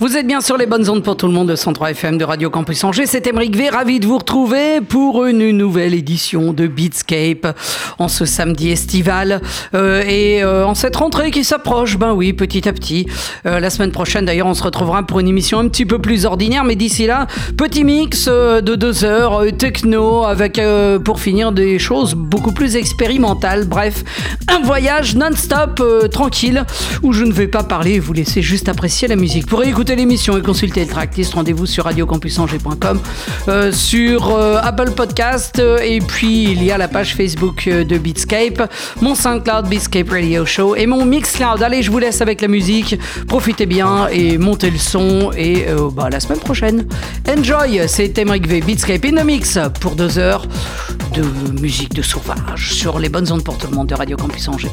Vous êtes bien sur les bonnes ondes pour tout le monde de 103 FM de Radio Campus Angers. C'est Emeric V, ravi de vous retrouver pour une nouvelle édition de Beatscape en ce samedi estival euh, et euh, en cette rentrée qui s'approche. Ben oui, petit à petit. Euh, la semaine prochaine, d'ailleurs, on se retrouvera pour une émission un petit peu plus ordinaire, mais d'ici là, petit mix de deux heures techno avec pour finir des choses beaucoup plus expérimentales. Bref, un voyage non-stop tranquille où je ne vais pas parler et vous laisser juste apprécier la musique. Pour écouter l'émission et consulter le tracklist, rendez-vous sur radiocampusangers.com, euh, sur euh, Apple Podcast euh, et puis il y a la page Facebook de Beatscape, mon SoundCloud Beatscape Radio Show et mon Mixcloud. Allez, je vous laisse avec la musique, profitez bien et montez le son et bah, la semaine prochaine. Enjoy, c'est Emric V Beatscape in the Mix pour deux heures de musique de sauvage sur les bonnes ondes pour tout le monde de Radio Campus Angers.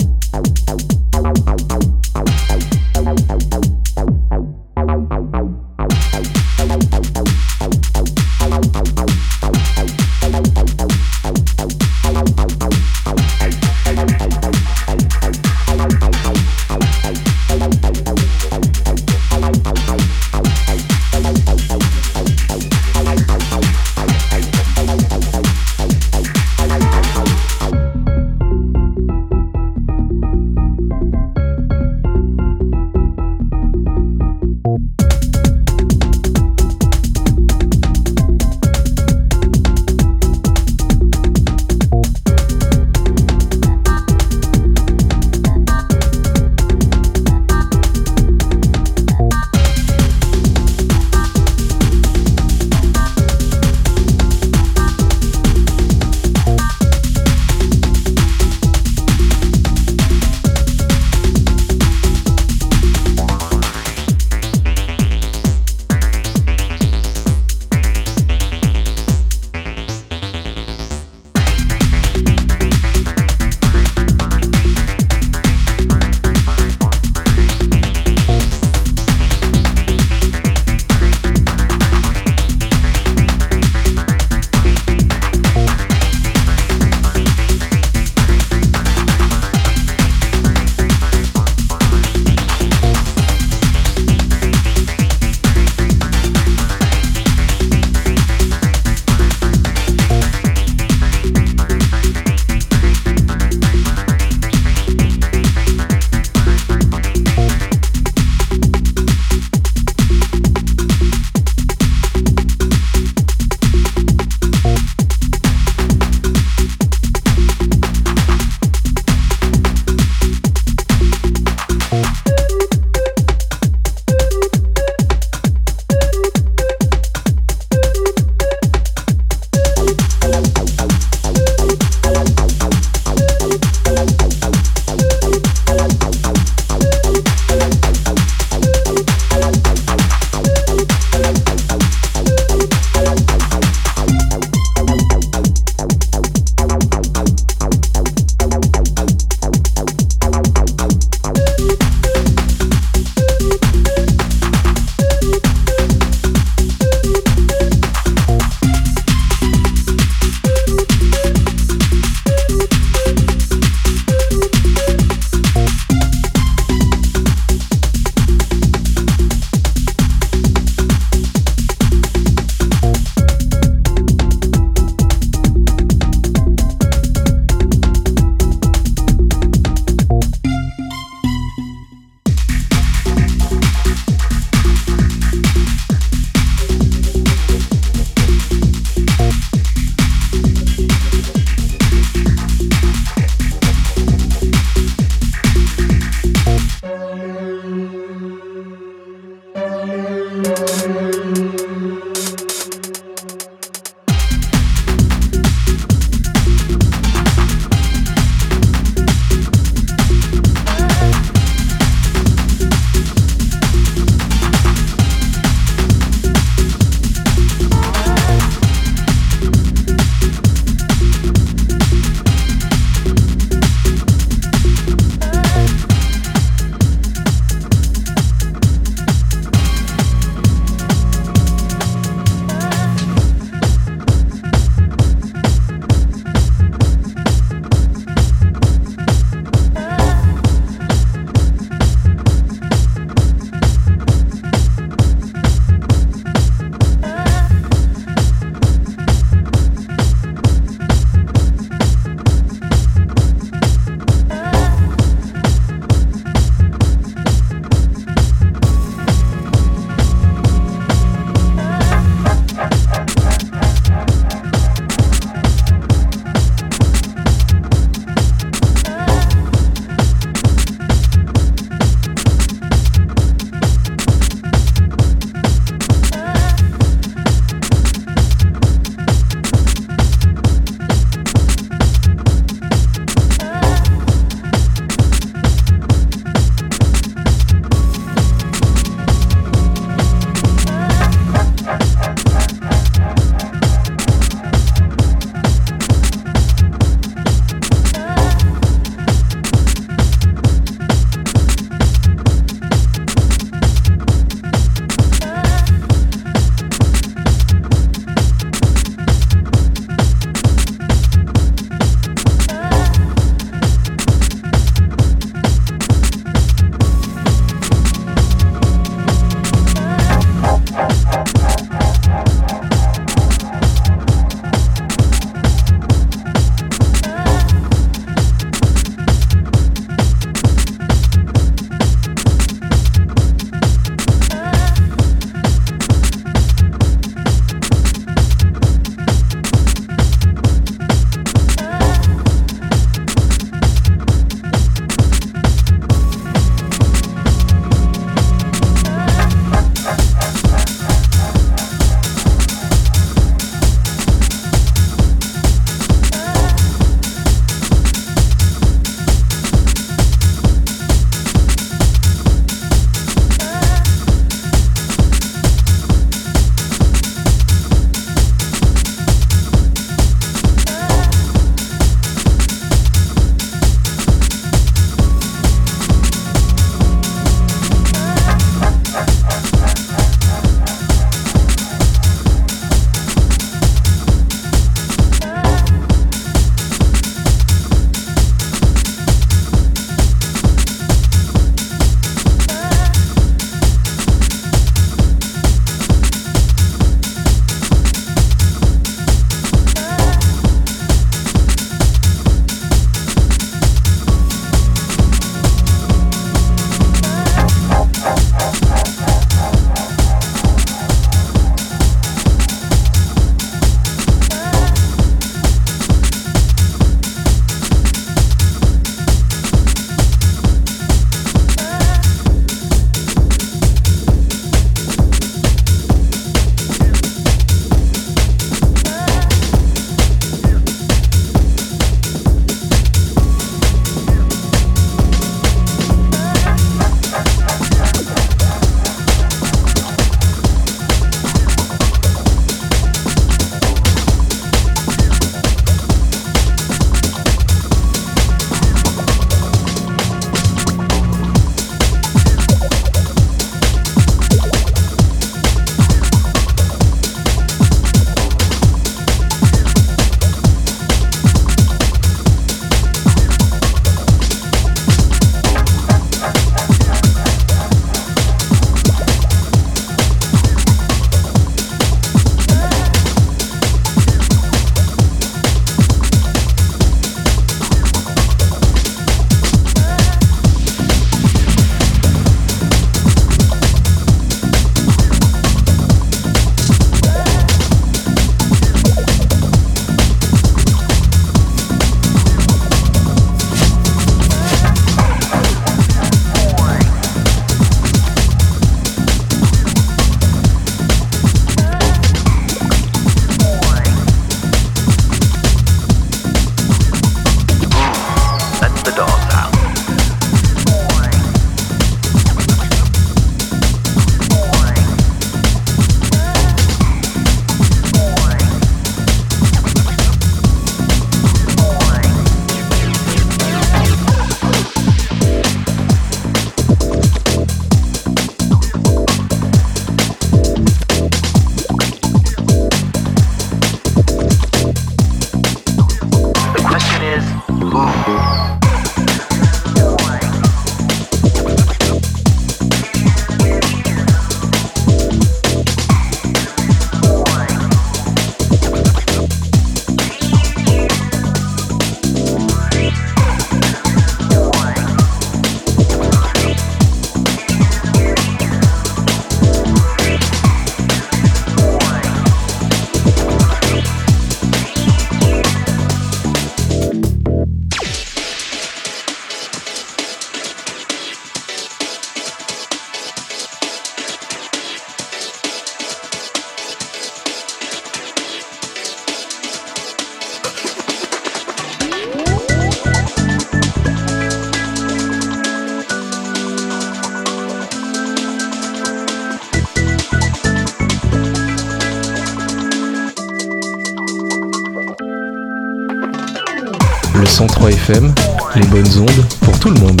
103 FM, les bonnes ondes pour tout le monde.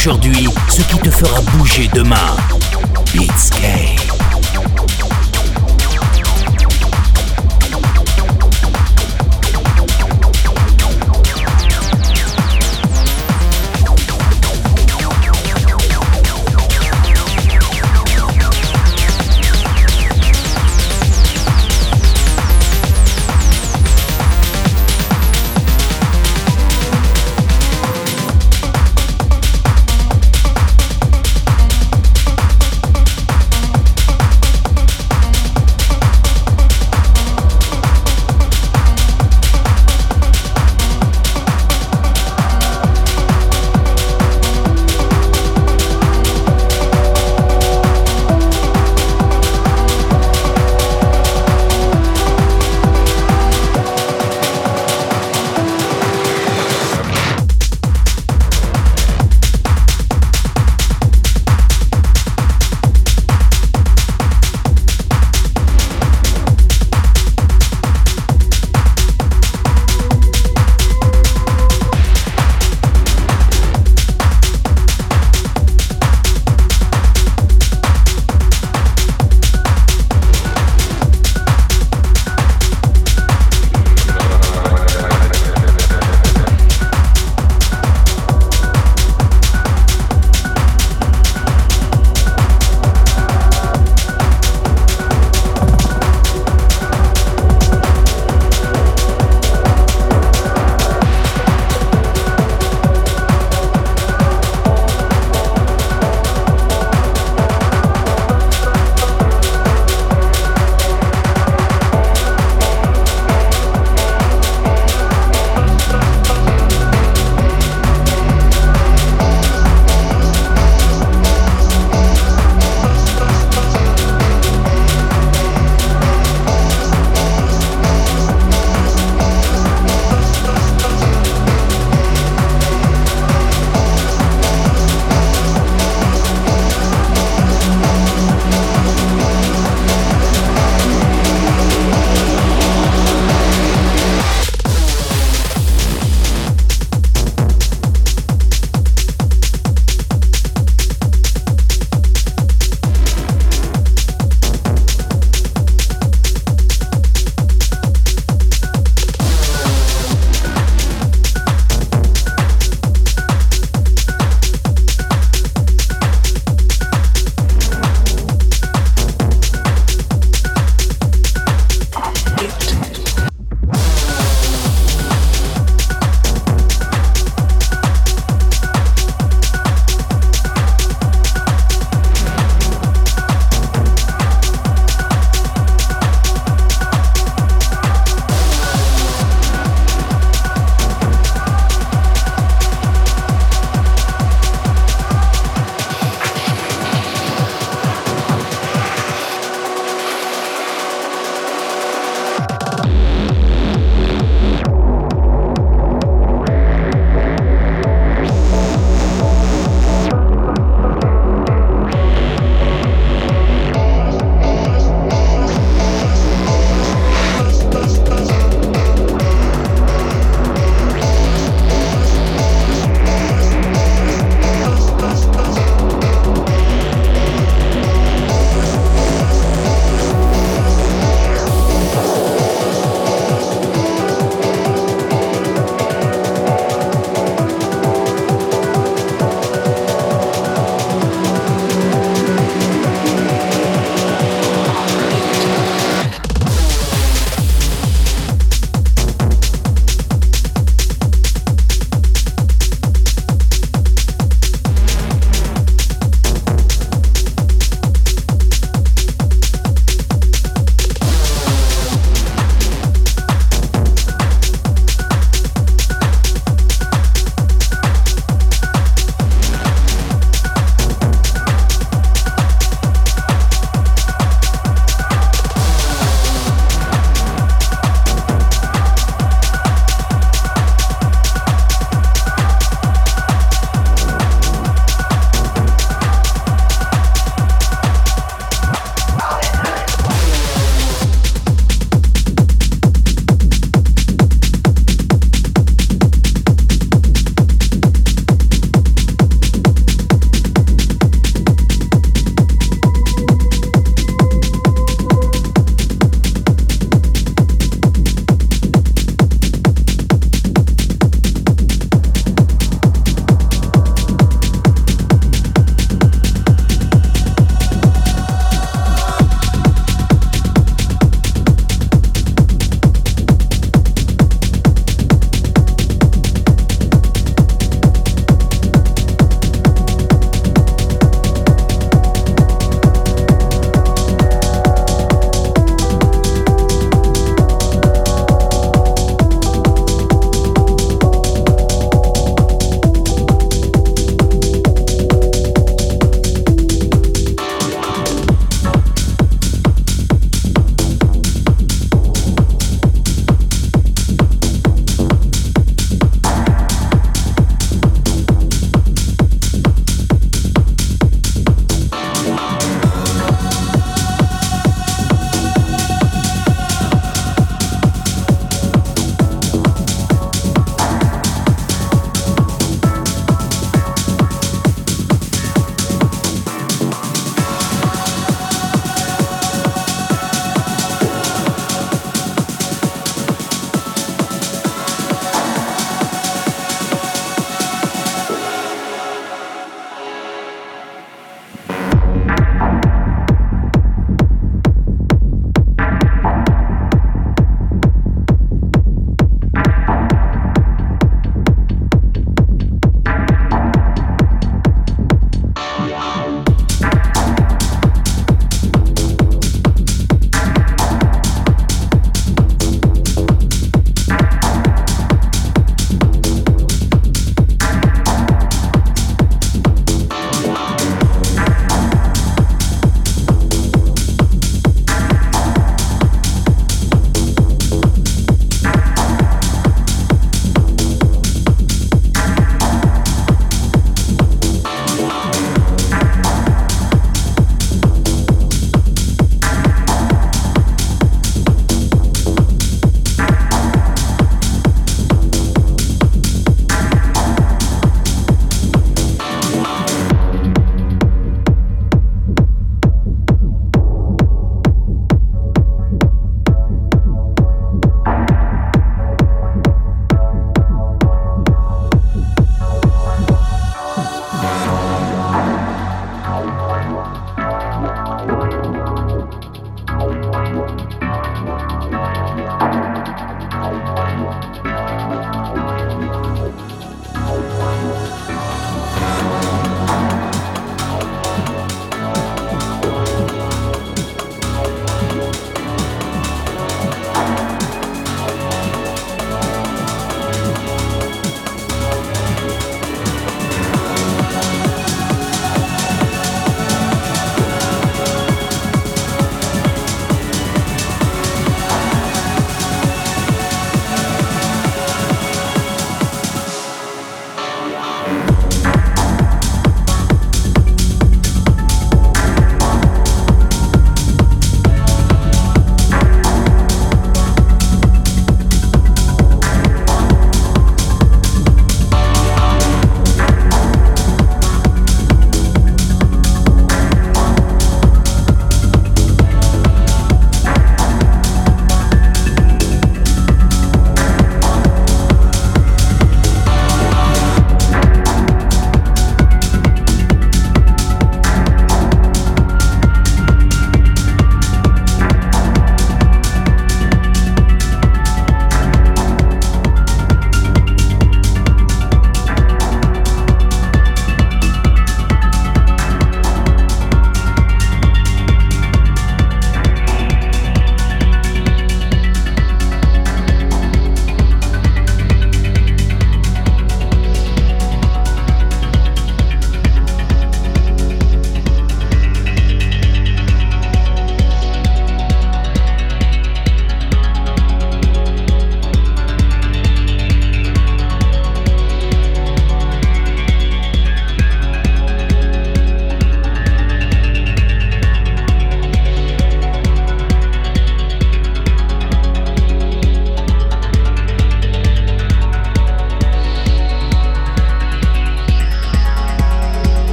Aujourd'hui ce qui te fera bouger demain. Beatscape.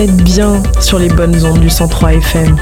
Êtes bien sur les bonnes ondes du 103 FM.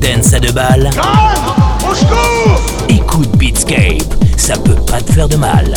Dance à deux balles Écoute Beatscape, ça peut pas te faire de mal.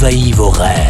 Envahit vos rêves.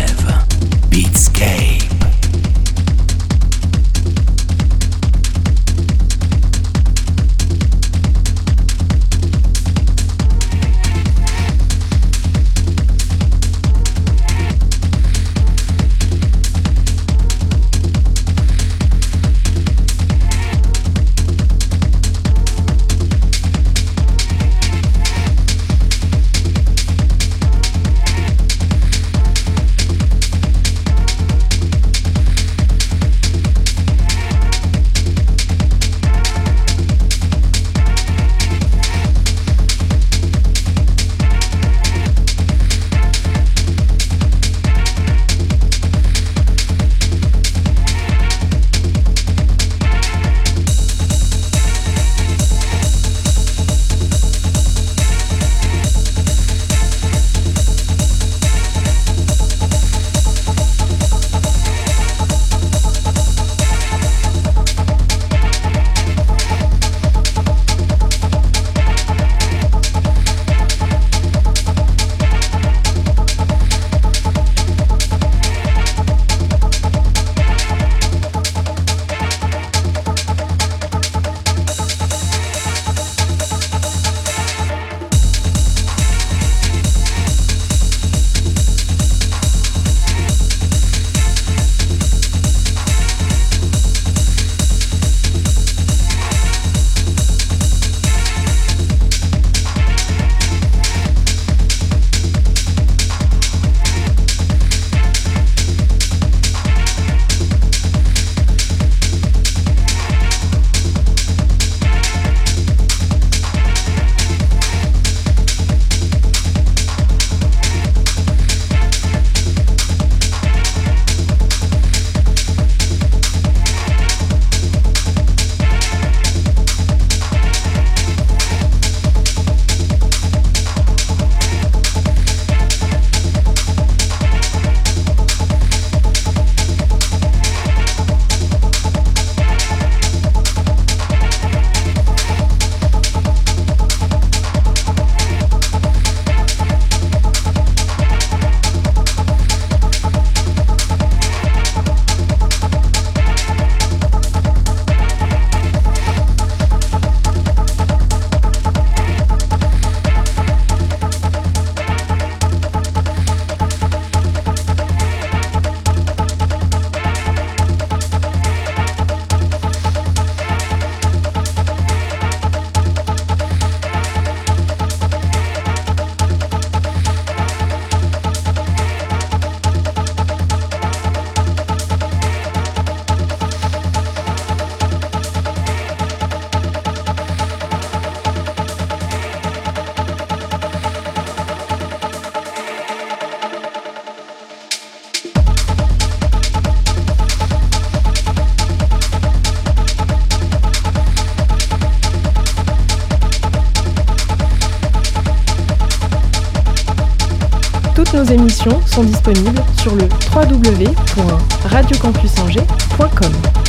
Sont disponibles sur le www.radiocampusangers.com.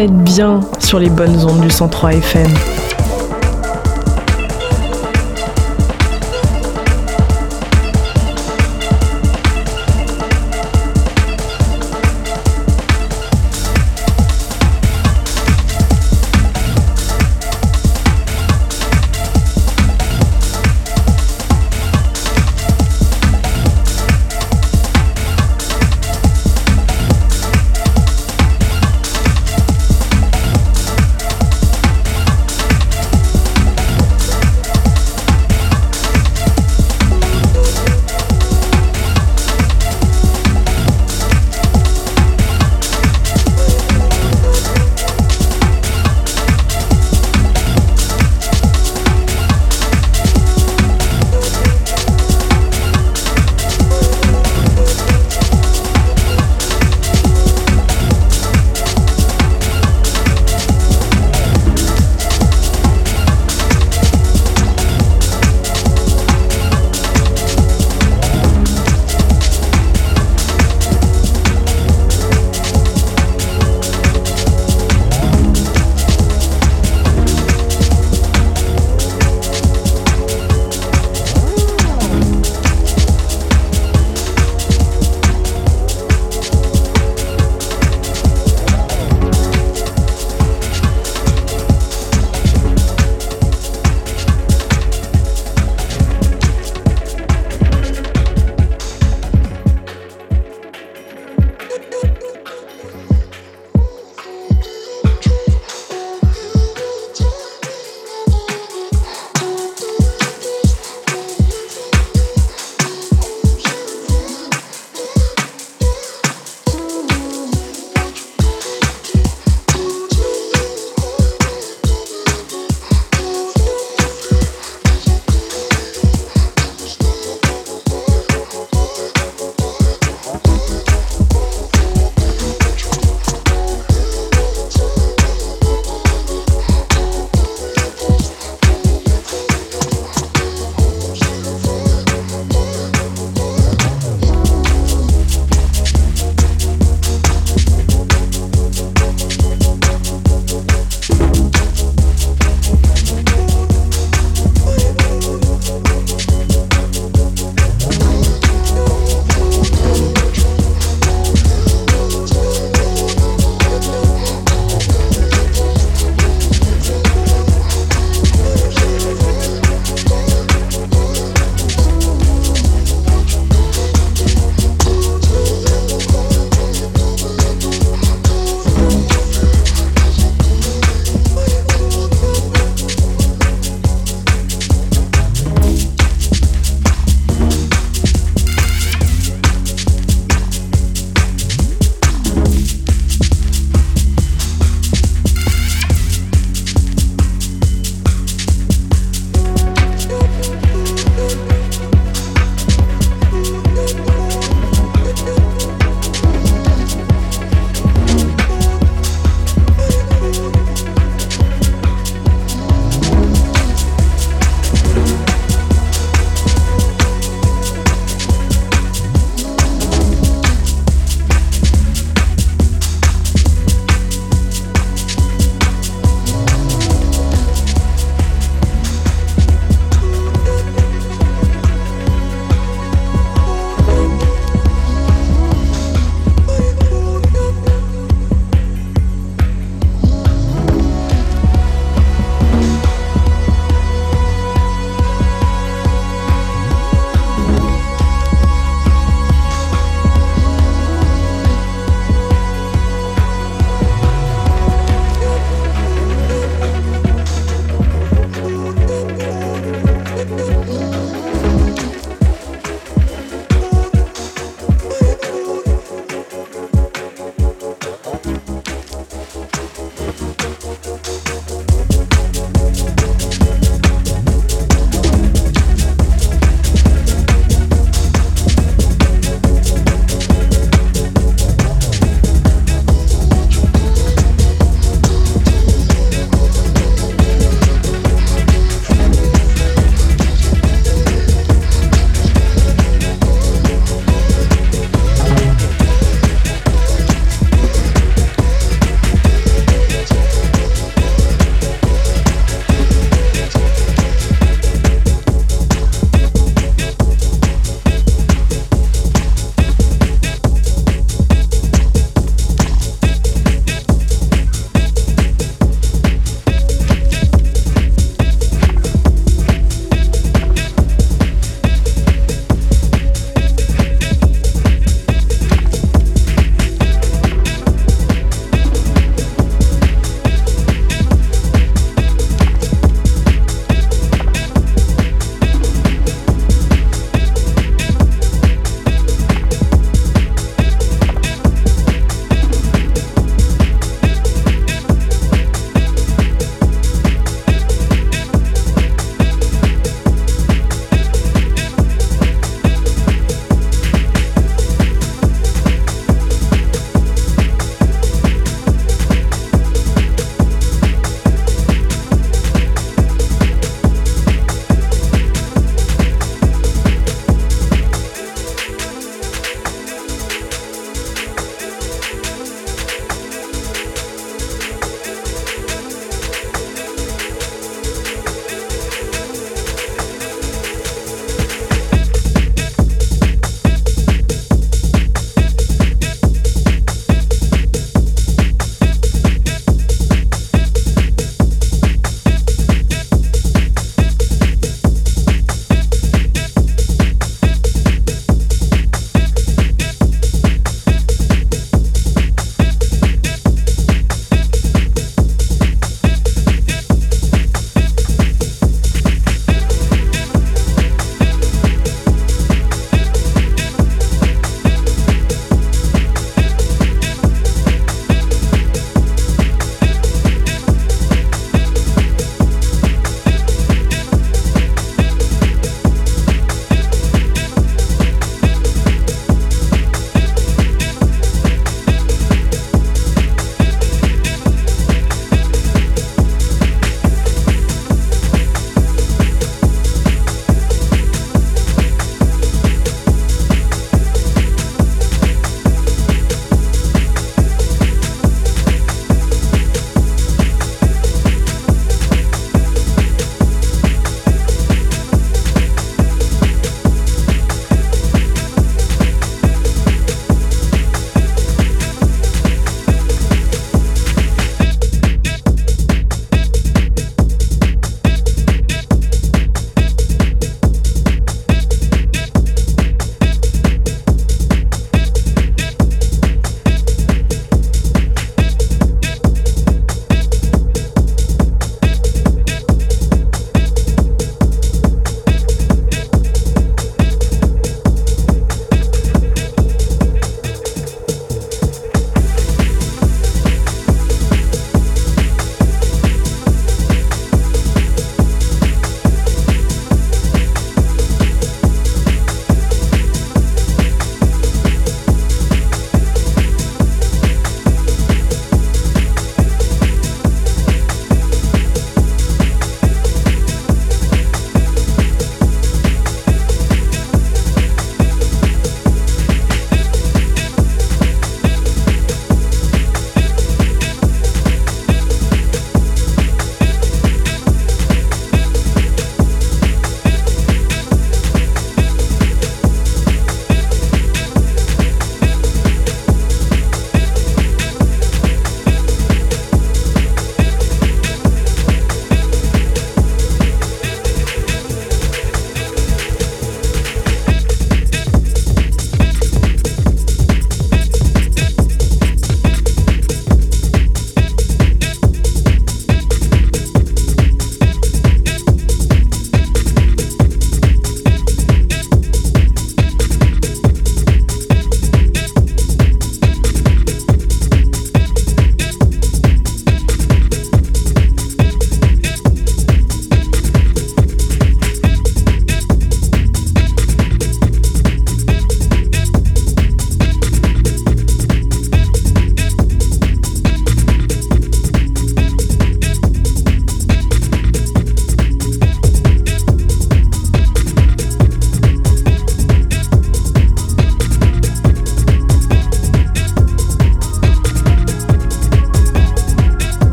êtes bien sur les bonnes ondes du 103 FM.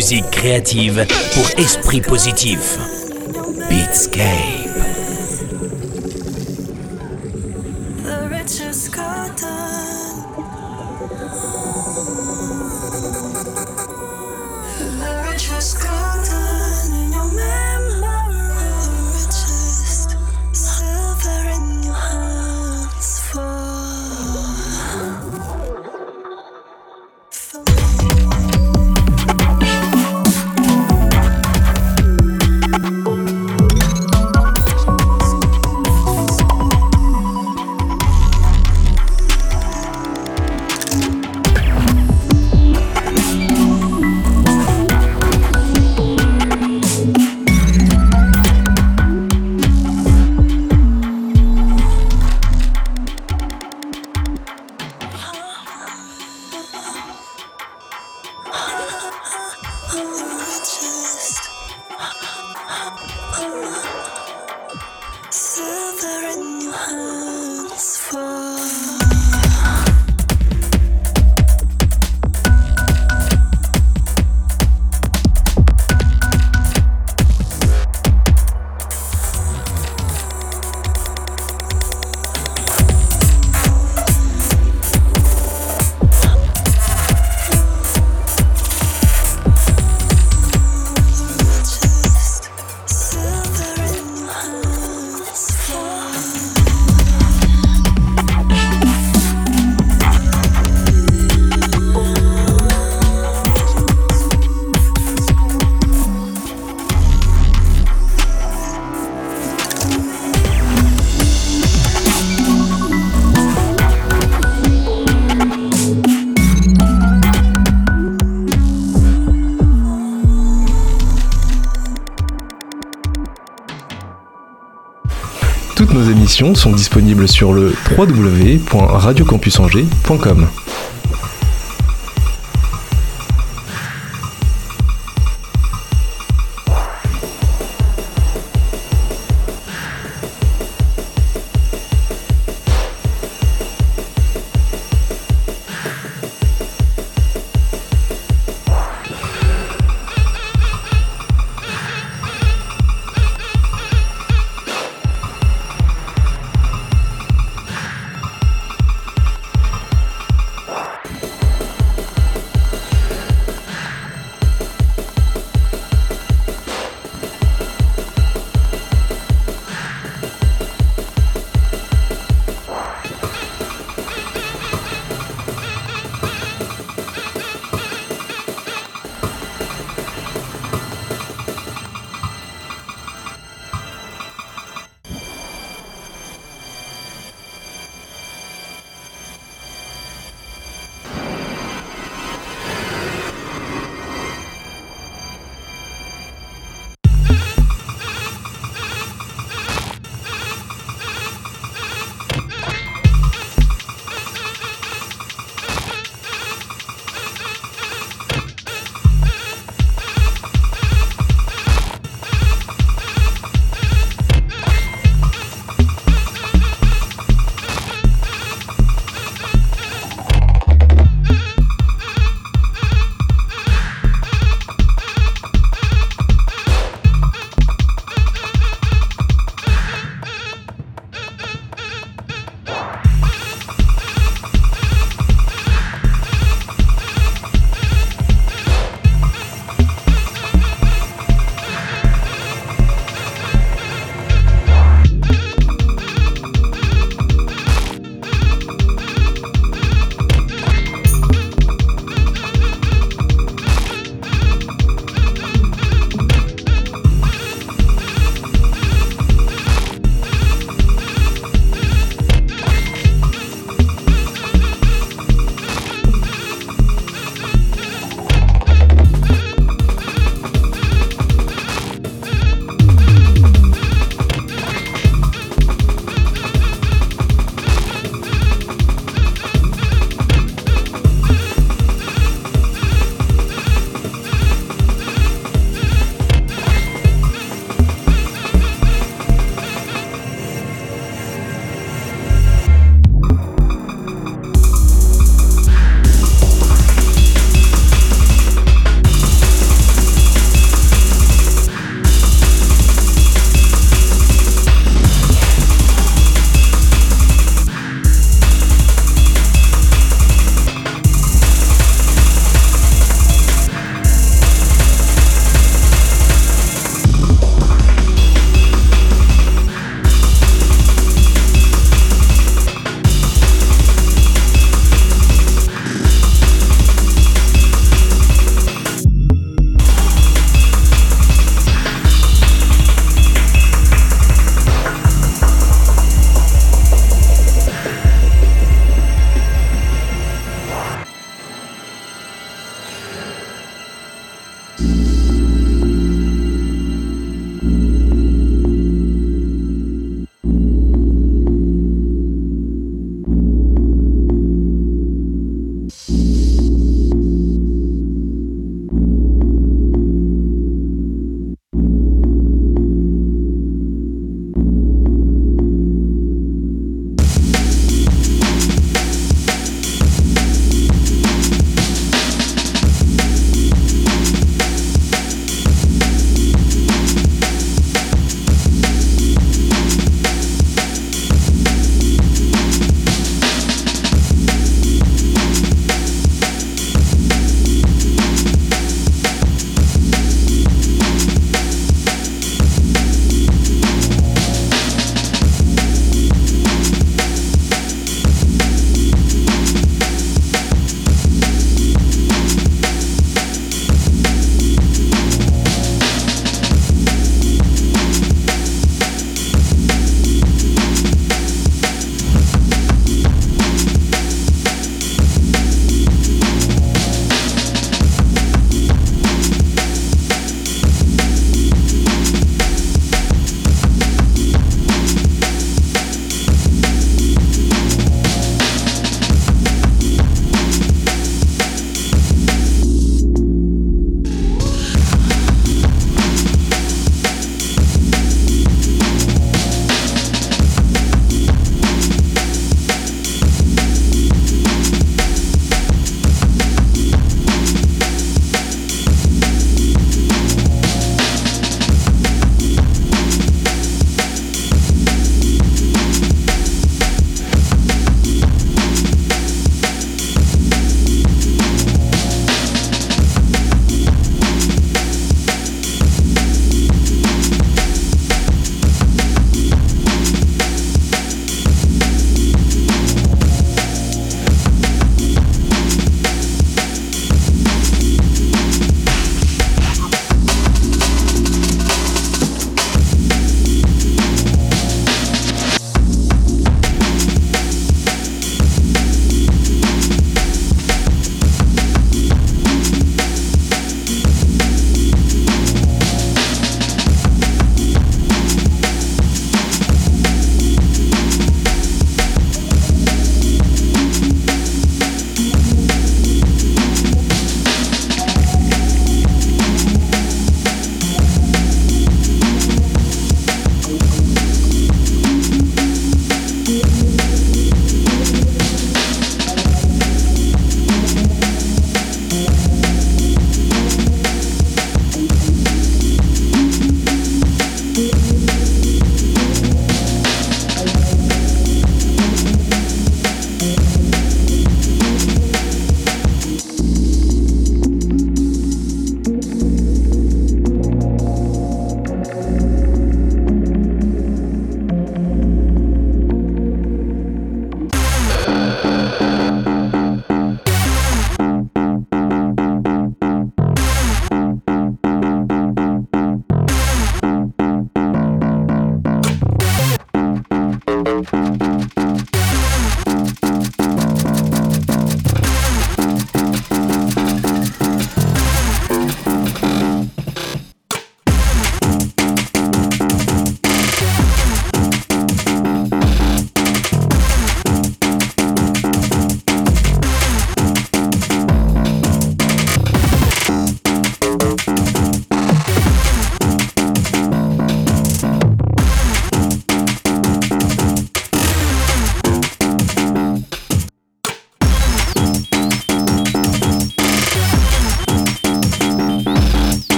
musique créative pour esprit positif. Beatscape. sont disponibles sur le www.radiocampusangers.com.